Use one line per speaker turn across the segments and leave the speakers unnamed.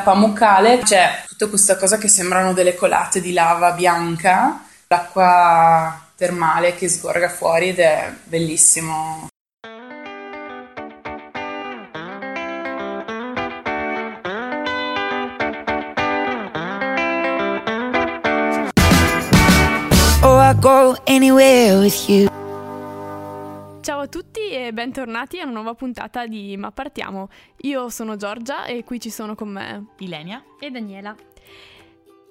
Pamukkale c'è tutta questa cosa che sembrano delle colate di lava bianca, l'acqua termale che sgorga fuori ed è bellissimo.
Oh, I go anywhere with you.
Ciao a tutti e bentornati a una nuova puntata di Ma partiamo. Io sono Giorgia e qui ci sono con me
Ilenia?
E Daniela.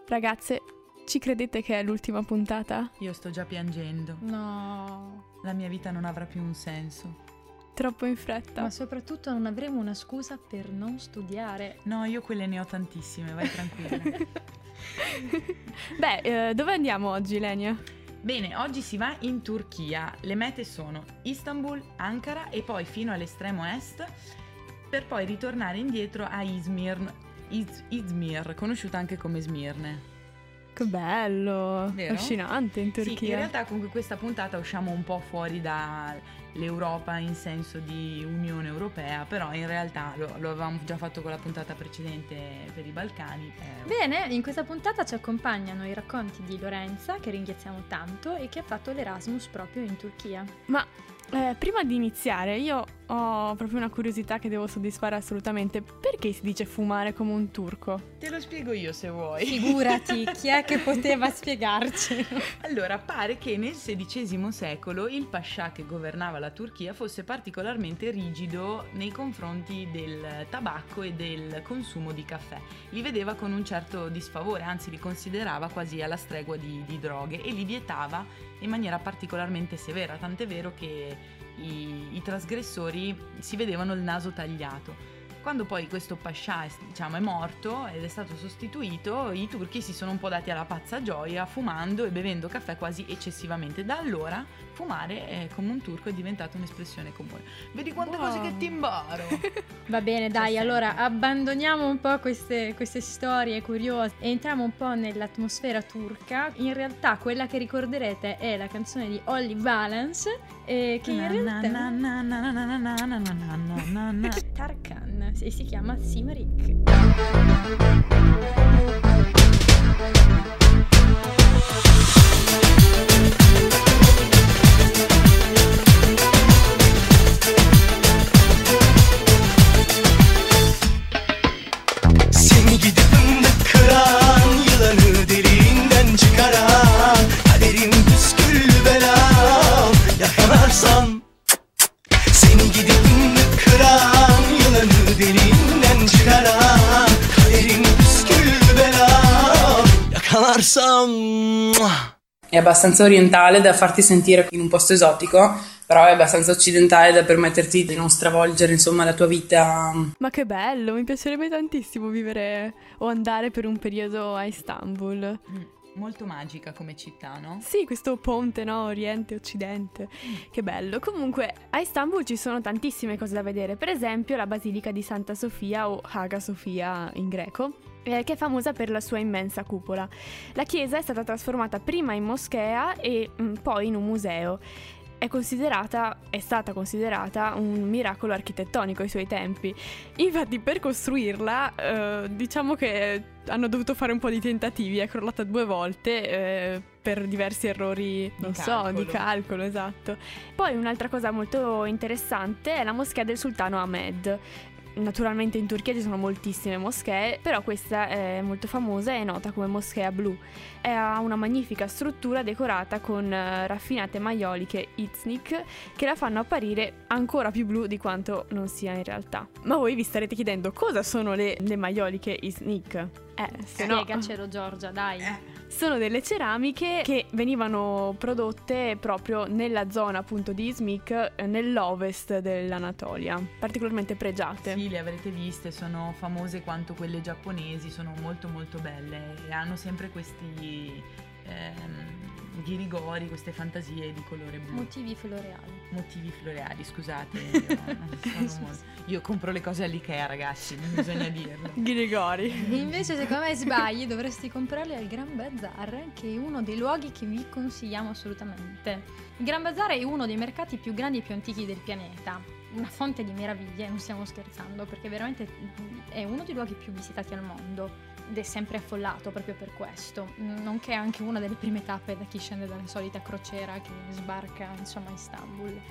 Ragazze, ci credete che è l'ultima puntata?
Io sto già piangendo.
No.
La mia vita non avrà più un senso.
Troppo in fretta.
Ma soprattutto non avremo una scusa per non studiare.
No, io quelle ne ho tantissime, vai tranquilla.
Beh, eh, dove andiamo oggi, Lenia?
Bene, oggi si va in Turchia. Le mete sono Istanbul, Ankara e poi fino all'estremo est per poi ritornare indietro a Izmir, Iz- Izmir, conosciuta anche come Smirne.
Che bello!
Vero?
Affascinante in
Sì,
Turchia.
in realtà con questa puntata usciamo un po' fuori dall'Europa in senso di Unione Europea, però in realtà lo, lo avevamo già fatto con la puntata precedente per i Balcani. eh,
Bene, in questa puntata ci accompagnano i racconti di Lorenza, che ringraziamo tanto, e che ha fatto l'Erasmus proprio in Turchia.
Ma eh, prima di iniziare, io ho proprio una curiosità che devo soddisfare assolutamente. Perché si dice fumare come un turco?
Te lo spiego io se vuoi.
Figurati, chi è che poteva spiegarci?
Allora, pare che nel XVI secolo il pascià che governava la Turchia fosse particolarmente rigido nei confronti del tabacco e del consumo di caffè. Li vedeva con un certo disfavore, anzi li considerava quasi alla stregua di, di droghe e li vietava in maniera particolarmente severa, tant'è vero che i, i trasgressori si vedevano il naso tagliato. Quando poi questo pascià diciamo, è morto ed è stato sostituito, i turchi si sono un po' dati alla pazza gioia, fumando e bevendo caffè quasi eccessivamente. Da allora fumare è, come un turco è diventata un'espressione comune. Vedi quante
Wow.
cose che ti imbaro!
Va bene, dai,
sempre.
allora abbandoniamo un po' queste, queste storie curiose e entriamo un po' nell'atmosfera turca. In realtà quella che ricorderete è la canzone di Olly Valence, eh, che in realtà... Tarkan e si chiama Simarik.
Seni Yakalarsan Seni gidip kıran Yılanı deliğinden çıkaran Kaderim püskül belam Yakalarsam
È abbastanza orientale da farti sentire in un posto esotico, però è abbastanza occidentale da permetterti di non stravolgere insomma la tua vita.
Ma che bello, mi piacerebbe tantissimo vivere o andare per un periodo a Istanbul.
Mm, Molto magica come città, no?
Sì, questo ponte, no? Oriente, Occidente. Che bello. Comunque, a Istanbul ci sono tantissime cose da vedere. Per esempio, la Basilica di Santa Sofia o Hagia Sofia in greco. eh, Che è famosa per la sua immensa cupola. La chiesa è stata trasformata prima in moschea e mm, poi in un museo. È considerata, è stata considerata un miracolo architettonico ai suoi tempi. Infatti, per costruirla, eh, diciamo che hanno dovuto fare un po' di tentativi. È crollata due volte eh, per diversi errori, non so,
calcolo.
di calcolo, esatto. Poi un'altra cosa molto interessante è la moschea del sultano Ahmed. Naturalmente in Turchia ci sono moltissime moschee, però questa è molto famosa e è nota come moschea blu. Ha una magnifica struttura decorata con eh, raffinate maioliche Iznik che la fanno apparire ancora più blu di quanto non sia in realtà. Ma voi vi starete chiedendo cosa sono le, le maioliche Iznik? Eh, no...
Spiegacelo Giorgia, dai.
Sono delle ceramiche che venivano prodotte proprio nella zona appunto di Izmik, eh, nell'ovest dell'Anatolia, particolarmente pregiate.
Sì, le avrete viste, sono famose quanto quelle giapponesi, sono molto molto belle e hanno sempre questi ehm, ghirigori, queste fantasie di colore blu.
Motivi floreali.
Motivi floreali, scusate. Io, molto- io compro le cose all'Ikea, ragazzi, non bisogna dirlo.
Grigori.
Invece secondo me sbagli, dovresti comprarli al Gran Bazar, che è uno dei luoghi che vi consigliamo assolutamente. Il Gran Bazar è uno dei mercati più grandi e più antichi del pianeta una fonte di meraviglie, non stiamo scherzando, perché veramente è uno dei luoghi più visitati al mondo ed è sempre affollato proprio per questo, nonché anche una delle prime tappe da chi scende dalla solita crociera che sbarca insomma a Istanbul.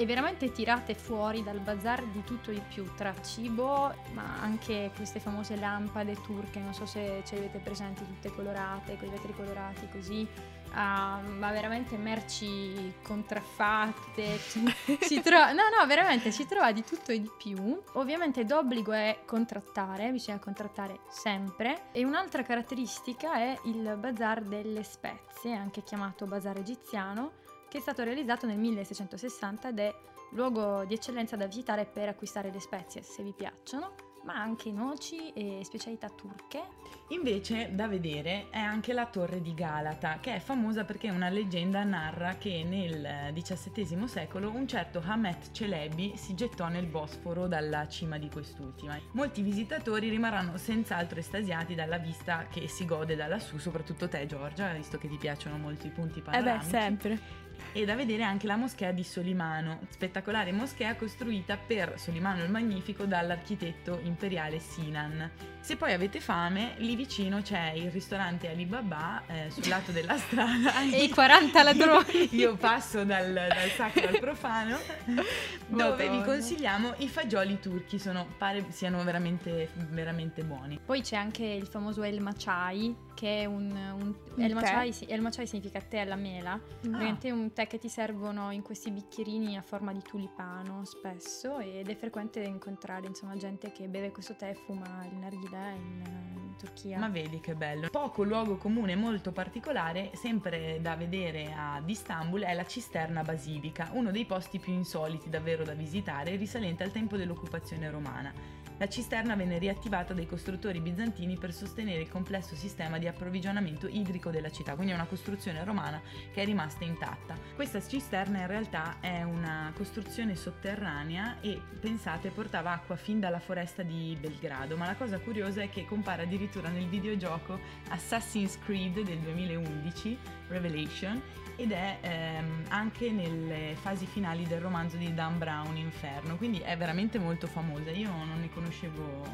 E veramente tirate fuori dal bazar di tutto di più, tra cibo, ma anche queste famose lampade turche, non so se ce le avete presenti, tutte colorate, con i vetri colorati così, a, ma veramente merci contraffatte. si trova, no, no, veramente si trova di tutto e di più. Ovviamente d'obbligo è contrattare, bisogna contrattare sempre. E un'altra caratteristica è il bazar delle spezie, anche chiamato bazar egiziano, che è stato realizzato nel 1660 ed è luogo di eccellenza da visitare per acquistare le spezie se vi piacciono ma anche noci e specialità turche.
Invece da vedere è anche la torre di Galata, che è famosa perché una leggenda narra che nel XVII secolo un certo Hamet Celebi si gettò nel Bosforo dalla cima di quest'ultima. Molti visitatori rimarranno senz'altro estasiati dalla vista che si gode da lassù, soprattutto te Giorgia, visto che ti piacciono molto i punti panoramici.
Eh beh, sempre
e da vedere anche la moschea di Solimano, spettacolare moschea costruita per Solimano il Magnifico dall'architetto imperiale Sinan. Se poi avete fame, lì vicino c'è il ristorante Alibaba eh, sul lato della strada.
e i 40 ladroni.
Io passo dal, dal sacro al profano, dove vi consigliamo i fagioli turchi, sono, pare siano veramente, veramente buoni.
Poi c'è anche il famoso El Machai, che è un... un El, Machai, El Machai significa tè alla mela, ah. praticamente un tè che ti servono in questi bicchierini a forma di tulipano spesso ed è frequente incontrare insomma gente che beve questo tè e fuma il narghilè in, in, Turchia.
Ma vedi che bello. Poco luogo comune molto particolare, sempre da vedere ad Istanbul, è la cisterna basilica, uno dei posti più insoliti davvero da visitare, risalente al tempo dell'occupazione romana. La cisterna venne riattivata dai costruttori bizantini per sostenere il complesso sistema di approvvigionamento idrico della città, quindi è una costruzione romana che è rimasta intatta. Questa cisterna in realtà è una costruzione sotterranea e pensate portava acqua fin dalla foresta di Belgrado, ma la cosa curiosa è che compare addirittura nel videogioco Assassin's Creed del 2011, Revelation, ed è ehm, anche nelle fasi finali del romanzo di Dan Brown Inferno, quindi è veramente molto famosa. Io non ne conoscevo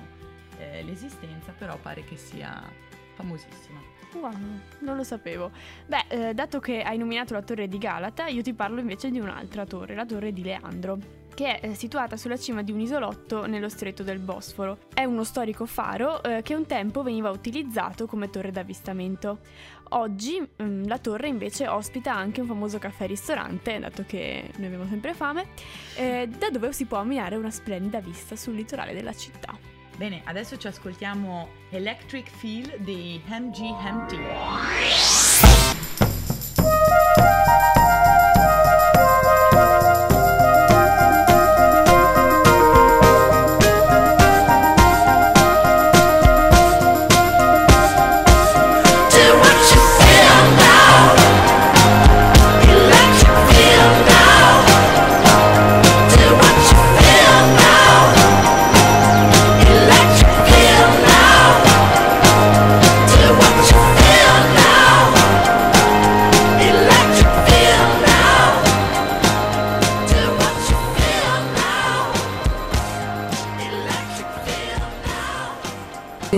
eh, l'esistenza, però pare che sia famosissima.
Wow, non lo sapevo. Beh, eh, dato che hai nominato la torre di Galata, io ti parlo invece di un'altra torre, la torre di Leandro che è eh, situata sulla cima di un isolotto nello stretto del Bosforo. È uno storico faro eh, che un tempo veniva utilizzato come torre d'avvistamento. Oggi mh, mm, la torre invece ospita anche un famoso caffè-ristorante, dato che noi abbiamo sempre fame, eh, da dove si può ammirare una splendida vista sul litorale della città.
Bene, adesso ci ascoltiamo Electric Feel di MG Empty.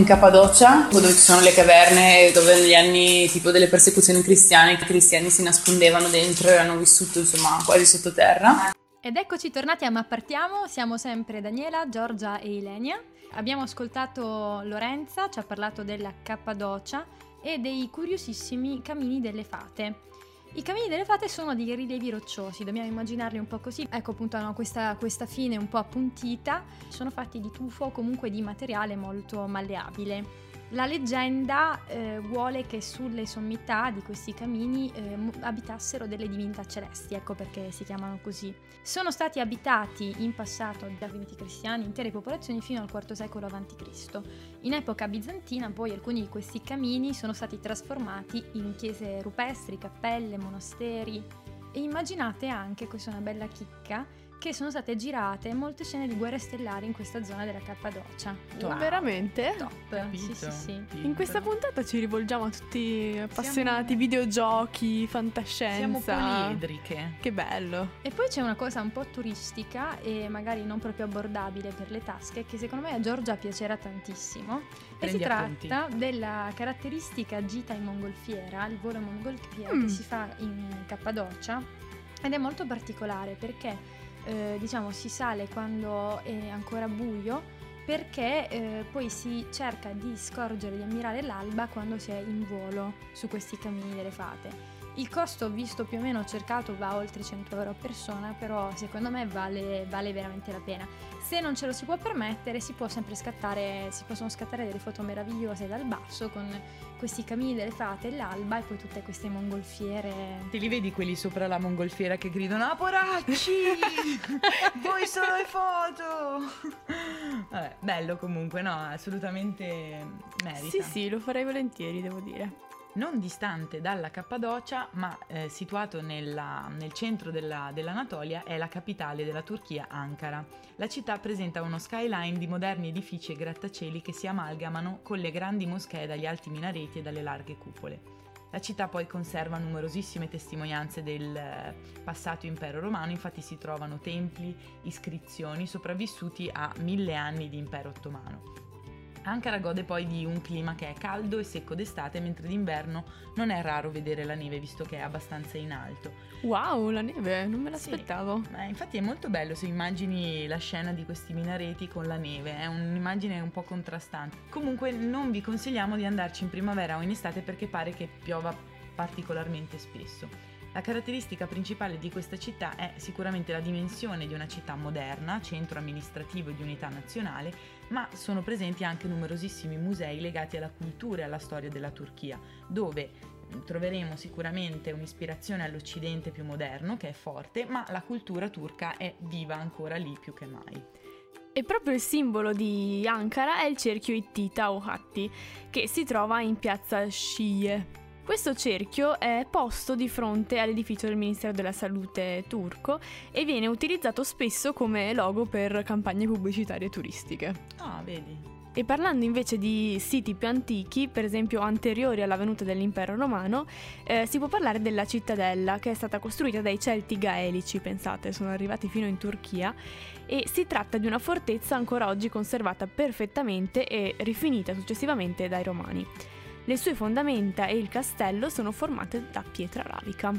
Cappadocia, dove ci sono le caverne, dove negli anni tipo delle persecuzioni cristiane i cristiani si nascondevano dentro e hanno vissuto insomma quasi sottoterra.
Ed eccoci tornati a Ma Partiamo, siamo sempre Daniela, Giorgia e Ilenia. Abbiamo ascoltato Lorenza, ci ha parlato della Cappadocia e dei curiosissimi cammini delle fate. I cammini delle fate sono dei rilievi rocciosi, dobbiamo immaginarli un po' così. Ecco appunto hanno questa, questa fine un po' appuntita, sono fatti di tufo o comunque di materiale molto malleabile. La leggenda eh, vuole che sulle sommità di questi camini eh, abitassero delle divinità celesti, ecco perché si chiamano così. Sono stati abitati in passato da primitii cristiani intere popolazioni fino al IV secolo a.C. In epoca bizantina poi alcuni di questi camini sono stati trasformati in chiese rupestri, cappelle, monasteri e immaginate anche, questa è una bella chicca, che sono state girate molte scene di guerre stellari in questa zona della Cappadocia.
Wow.
Veramente?
Top.
Capito?
Sì, sì, sì.
In questa puntata ci rivolgiamo a tutti appassionati
Siamo-
videogiochi,
Siamo
fantascienza.
poliedriche.
Che bello.
E poi c'è una cosa un po' turistica e magari non proprio abbordabile per le tasche che secondo me a Giorgia piacerà tantissimo. E si
Prendi appunti.
tratta della caratteristica gita in mongolfiera, il volo in mongolfiera
Mm.
che si fa in Cappadocia ed è molto particolare perché eh, diciamo si sale quando è ancora buio perché eh, poi si cerca di scorgere, di ammirare l'alba quando si è in volo su questi cammini delle fate. Il costo visto più o meno cercato va oltre 100 euro a persona, però secondo me vale, vale veramente la pena. Se non ce lo si può permettere, si può sempre scattare, si possono scattare delle foto meravigliose dal basso con questi cammini delle fate e l'alba e poi tutte queste mongolfiere.
Te li vedi quelli sopra la mongolfiera che gridano Ah poracci! Voi solo le foto! Vabbè, bello comunque, no, assolutamente merita.
Sì, sì, lo farei volentieri, devo dire.
Non distante dalla Cappadocia, ma eh, situato nella- nel centro della- dell'Anatolia, è la capitale della Turchia, Ankara. La città presenta uno skyline di moderni edifici e grattacieli che si amalgamano con le grandi moschee dagli alti minareti e dalle larghe cupole. La città poi conserva numerosissime testimonianze del eh, passato impero romano, infatti si trovano templi, iscrizioni sopravvissuti a mille anni di impero ottomano. Ankara gode poi di un clima che è caldo e secco d'estate, mentre d'inverno non è raro vedere la neve visto che è abbastanza in alto.
Wow, la neve, non me
Sì.
l'aspettavo.
Ma infatti è molto bello se immagini la scena di questi minareti con la neve, è un'immagine un po' contrastante. Comunque non vi consigliamo di andarci in primavera o in estate perché pare che piova particolarmente spesso. La caratteristica principale di questa città è sicuramente la dimensione di una città moderna, centro amministrativo di unità nazionale, ma sono presenti anche numerosissimi musei legati alla cultura e alla storia della Turchia, dove mh, troveremo sicuramente un'ispirazione all'Occidente più moderno, che è forte, ma la cultura turca è viva ancora lì più che mai.
E proprio il simbolo di Ankara è il cerchio Ittita o Hatti, che si trova in piazza Shie. Questo cerchio è posto di fronte all'edificio del Ministero della Salute turco e viene utilizzato spesso come logo per campagne pubblicitarie turistiche.
Ah, vedi?
E parlando invece di siti più antichi, per esempio anteriori alla venuta dell'impero romano, eh, si può parlare della cittadella che è stata costruita dai Celti gaelici, pensate, sono arrivati fino in Turchia, e si tratta di una fortezza ancora oggi conservata perfettamente e rifinita successivamente dai romani. Le sue fondamenta e il castello sono formate da pietra lavica.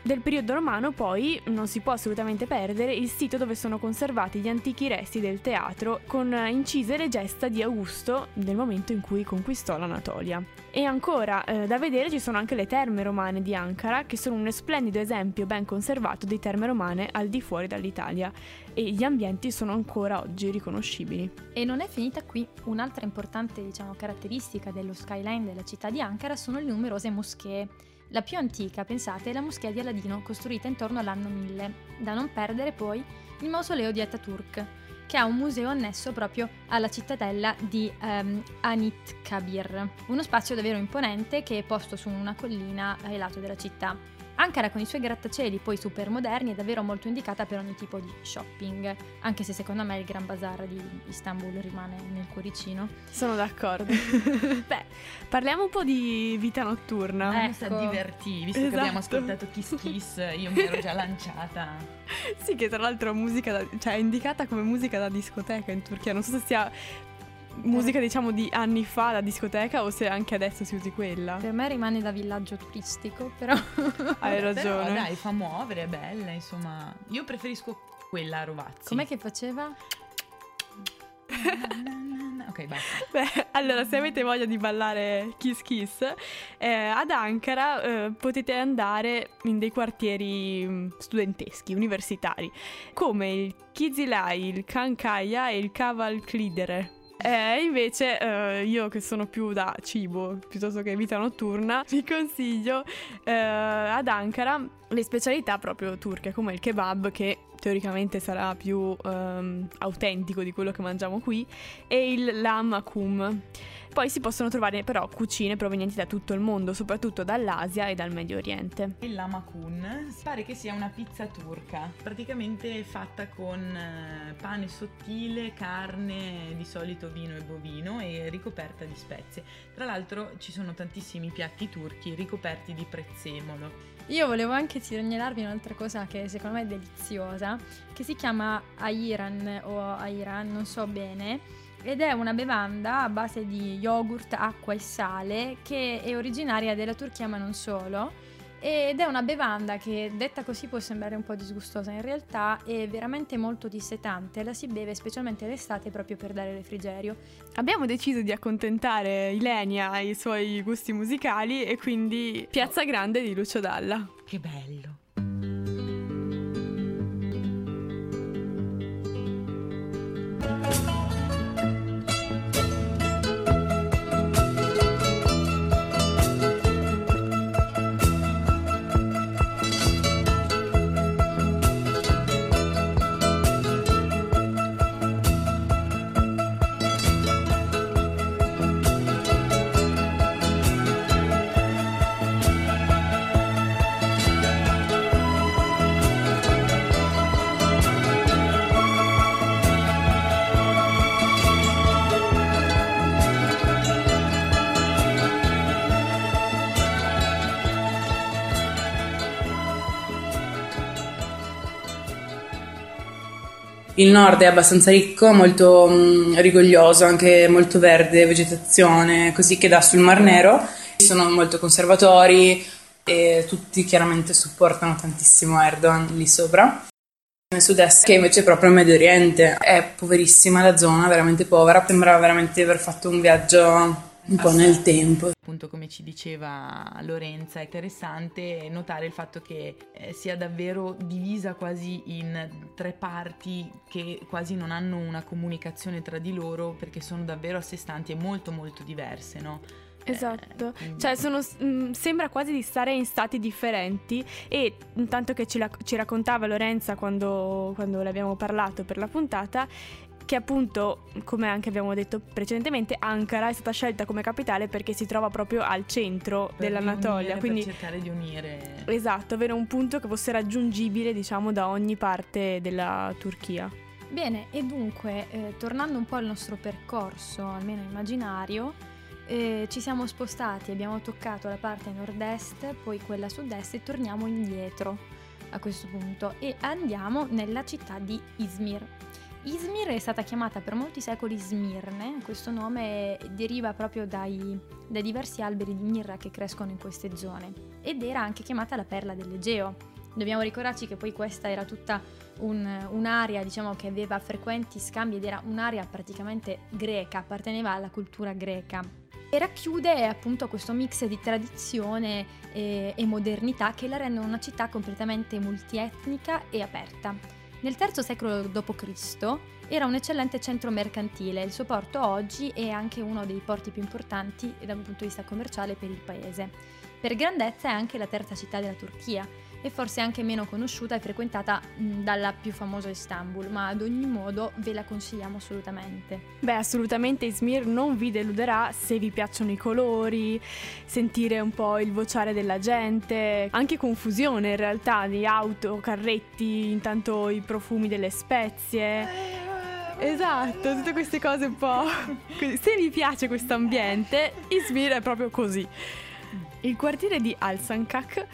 Del periodo romano poi non si può assolutamente perdere il sito dove sono conservati gli antichi resti del teatro con eh, incise le gesta di Augusto nel momento in cui conquistò l'Anatolia. E ancora eh, da vedere ci sono anche le terme romane di Ankara che sono un splendido esempio ben conservato di terme romane al di fuori dall'Italia e gli ambienti sono ancora oggi riconoscibili.
E non è finita qui, un'altra importante diciamo, caratteristica dello skyline della città di Ankara sono le numerose moschee. La più antica, pensate, è la moschea di Aladino, costruita intorno all'anno 1000. Da non perdere poi il mausoleo di Ataturk, che ha un museo annesso proprio alla cittadella di ehm, Anitkabir, uno spazio davvero imponente che è posto su una collina ai lati della città. Ankara con i suoi grattacieli poi super moderni è davvero molto indicata per ogni tipo di shopping, anche se secondo me il Gran Bazar di Istanbul rimane nel cuoricino.
Sono d'accordo. Beh, parliamo un po' di vita notturna.
Ah,
Ecco.
sta divertì, visto che abbiamo
Esatto.
ascoltato Kiss Kiss, io mi ero già lanciata.
Sì, che tra l'altro da- cioè, è indicata come musica da discoteca in Turchia. Non so se sia musica, diciamo, di anni fa da discoteca o se anche adesso si usi quella.
Per me rimane da villaggio turistico, però
Hai
Però,
ragione.
dai, fa muovere, è bella, insomma. Io preferisco quella a Rovazzi.
com'è che faceva?
Ok, basta.
Beh, allora, se avete voglia di ballare Kiss Kiss, eh, ad Ankara eh, potete andare in dei quartieri mm, studenteschi, universitari, come il Kizilay, il Kankaya e il Kaval Klidere. Eh, invece eh, io che sono più da cibo piuttosto che vita notturna vi consiglio eh, ad Ankara le specialità proprio turche come il kebab che teoricamente sarà più ehm, autentico di quello che mangiamo qui, e il lam akum. Poi si possono trovare però cucine provenienti da tutto il mondo, soprattutto dall'Asia e dal Medio Oriente.
Il lamakun pare che sia una pizza turca, praticamente fatta con eh, pane sottile, carne, di solito vino e bovino e ricoperta di spezie. Tra l'altro ci sono tantissimi piatti turchi ricoperti di prezzemolo.
Io volevo anche segnalarvi un'altra cosa che secondo me è deliziosa, che si chiama Airan o Airan, non so bene, ed è una bevanda a base di yogurt, acqua e sale che è originaria della Turchia ma non solo. Ed è una bevanda che detta così può sembrare un po' disgustosa, in realtà è veramente molto dissetante, la si beve specialmente l'estate proprio per dare refrigerio.
Abbiamo deciso di accontentare Ilenia ai suoi gusti musicali e quindi Piazza Grande di Lucio Dalla.
Che bello!
Il nord è abbastanza ricco, molto mh, rigoglioso, anche molto verde, vegetazione, così che dà sul Mar Nero. Sono molto conservatori e tutti chiaramente supportano tantissimo Erdogan lì sopra. Nel sud-est, che invece è proprio Medio Oriente, è poverissima la zona, veramente povera. Sembra veramente aver fatto un viaggio un po' nel tempo.
Appunto, come ci diceva Lorenza, è interessante notare il fatto che eh, sia davvero divisa quasi in tre parti che quasi non hanno una comunicazione tra di loro perché sono davvero a sé stanti e molto molto diverse, no?
Esatto,
Eh, quindi-
cioè sono- mh, sembra quasi di stare in stati differenti e intanto che ci, la- ci raccontava Lorenza quando, quando le abbiamo parlato per la puntata, che appunto, come anche abbiamo detto precedentemente, Ankara è stata scelta come capitale perché si trova proprio al centro
per
dell'Anatolia,
riunire,
quindi
per cercare di unire
esatto, avere un punto che fosse raggiungibile diciamo da ogni parte della Turchia.
Bene, e dunque, eh, tornando un po' al nostro percorso, almeno immaginario, eh, ci siamo spostati, abbiamo toccato la parte nord-est, poi quella sud-est e torniamo indietro a questo punto e andiamo nella città di Izmir. Izmir è stata chiamata per molti secoli Smirne, questo nome deriva proprio dai, dai diversi alberi di mirra che crescono in queste zone ed era anche chiamata la perla dell'Egeo. Dobbiamo ricordarci che poi questa era tutta un- un'area diciamo, che aveva frequenti scambi ed era un'area praticamente greca, apparteneva alla cultura greca. E racchiude appunto questo mix di tradizione e, e modernità che la rendono una città completamente multietnica e aperta. Nel III secolo d.C. era un eccellente centro mercantile, il suo porto oggi è anche uno dei porti più importanti da un punto di vista commerciale per il paese. Per grandezza è anche la terza città della Turchia e forse anche meno conosciuta e frequentata mh, dalla più famosa Istanbul, ma ad ogni modo ve la consigliamo assolutamente.
Beh, assolutamente Izmir non vi deluderà se vi piacciono i colori, sentire un po' il vociare della gente, anche confusione in realtà di auto, carretti, intanto i profumi delle spezie. Esatto, tutte queste cose un po'. Se vi piace questo ambiente, Izmir è proprio così. Il quartiere di Alsankak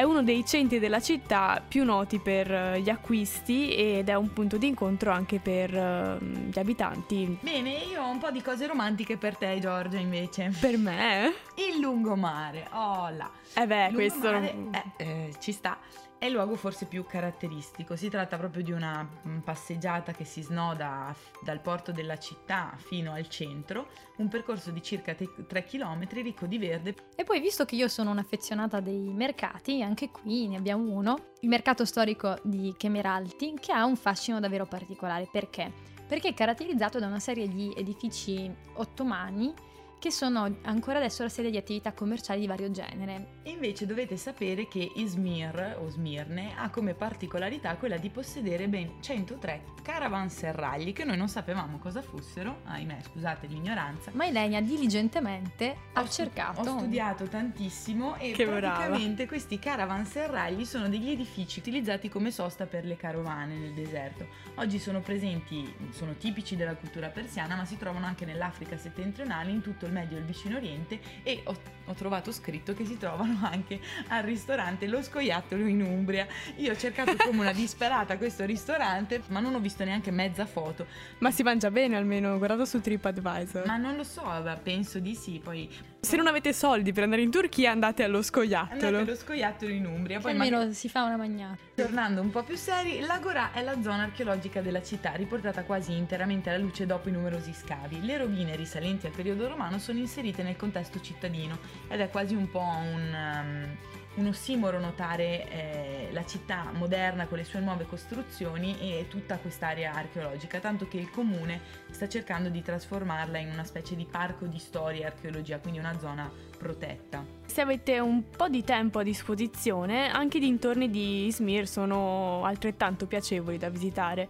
è uno dei centri della città più noti per eh, gli acquisti ed è un punto di incontro anche per eh, gli abitanti.
Bene, io ho un po' di cose romantiche per te, Giorgia, invece.
Per me?
Il lungomare, oh là.
Eh beh,
Il
questo...
lungomare, eh, eh, ci sta. È il luogo forse più caratteristico. Si tratta proprio di una mm, passeggiata che si snoda dal porto della città fino al centro, un percorso di circa 3 km ricco di verde.
E poi, visto che io sono un'affezionata dei mercati, anche qui ne abbiamo uno, il mercato storico di Kemeralty, che ha un fascino davvero particolare. Perché? Perché è caratterizzato da una serie di edifici ottomani che sono ancora adesso la sede di attività commerciali di vario genere.
E invece dovete sapere che Izmir o Smirne ha come particolarità quella di possedere ben 103 caravanserragli che noi non sapevamo cosa fossero, ahimè scusate l'ignoranza.
Ma Ilenia diligentemente ha
Ho stu-
cercato.
Ho studiato tantissimo e
Che brava.
praticamente questi caravanserragli sono degli edifici utilizzati come sosta per le carovane nel deserto. Oggi sono presenti, sono tipici della cultura persiana, ma si trovano anche nell'Africa settentrionale, in tutto il Medio e il Vicino Oriente e ho, ho trovato scritto che si trovano anche al ristorante Lo Scoiattolo in Umbria. Io ho cercato come una disperata questo ristorante, ma non ho visto neanche mezza foto.
Ma si mangia bene almeno, guardate su TripAdvisor.
Ma non lo so, penso di sì. Poi
Se non avete soldi per andare in Turchia andate allo
andate
scoiattolo.
allo Scoiattolo in Umbria. Poi
almeno
magari-
si fa una magnata.
Tornando un po' più seri, l'Agorà è la zona archeologica della città, riportata quasi interamente alla luce dopo i numerosi scavi. Le rovine risalenti al periodo romano sono inserite nel contesto cittadino ed è quasi un po' un, um, un ossimoro notare eh, la città moderna con le sue nuove costruzioni e tutta quest'area archeologica, tanto che il comune sta cercando di trasformarla in una specie di parco di storia e archeologia, quindi una zona protetta.
Se avete un po' di tempo a disposizione, anche i dintorni di Izmir sono altrettanto piacevoli da visitare.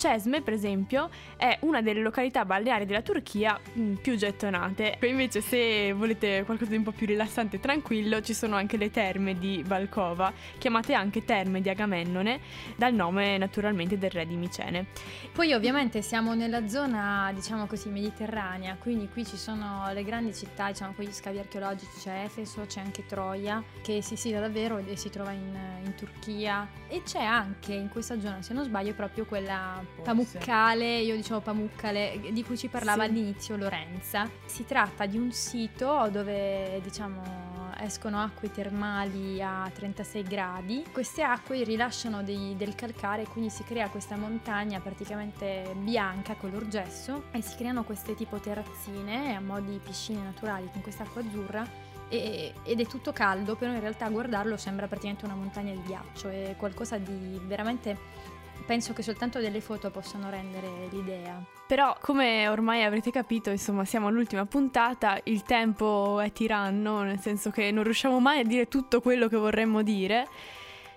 Cesme, per esempio, è una delle località balneari della Turchia mh, più gettonate. Poi invece, se volete qualcosa di un po' più rilassante e tranquillo, ci sono anche le terme di Valkova, chiamate anche terme di Agamennone, dal nome naturalmente del re di Micene.
Poi ovviamente siamo nella zona, diciamo così, mediterranea, quindi qui ci sono le grandi città, diciamo con gli scavi archeologici, c'è Efeso, c'è anche Troia, che si sita davvero e si trova in, in Turchia. E c'è anche in questa zona, se non sbaglio, proprio quella
Forse.
pamuccale, io dicevo pamuccale, di cui ci parlava
Sì.
all'inizio Lorenza. Si tratta di un sito dove, diciamo, escono acque termali a 36 gradi. Queste acque rilasciano dei- del calcare, quindi si crea questa montagna praticamente bianca, color gesso, e si creano queste tipo terrazzine a mo' di piscine naturali con quest'acqua azzurra. e- ed è tutto caldo, però in realtà a guardarlo sembra praticamente una montagna di ghiaccio, è qualcosa di veramente penso che soltanto delle foto possano rendere l'idea.
Però, come ormai avrete capito, insomma, siamo all'ultima puntata, il tempo è tiranno, nel senso che non riusciamo mai a dire tutto quello che vorremmo dire.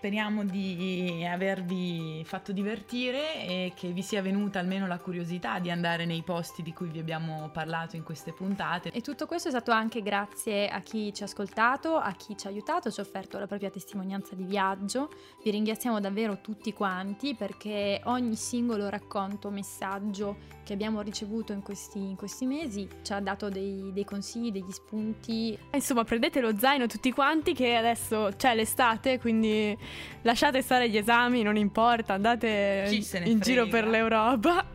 Speriamo di avervi fatto divertire e che vi sia venuta almeno la curiosità di andare nei posti di cui vi abbiamo parlato in queste puntate.
E tutto questo è stato anche grazie a chi ci ha ascoltato, a chi ci ha aiutato, ci ha offerto la propria testimonianza di viaggio. Vi ringraziamo davvero tutti quanti perché ogni singolo racconto, messaggio che abbiamo ricevuto in questi, in questi mesi ci ha dato dei, dei consigli, degli spunti.
Insomma, prendete lo zaino tutti quanti che adesso c'è l'estate, quindi lasciate stare gli esami, non importa, andate in giro per l'Europa.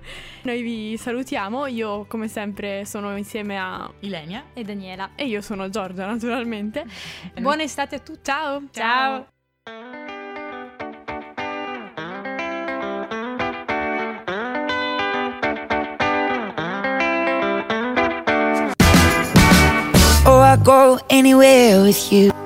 Noi vi salutiamo, io come sempre sono insieme a...
Ilenia?
E Daniela.
e io sono Giorgia naturalmente.
Buona estate a tutti.
Ciao!
Ciao.
Oh, I go anywhere with you.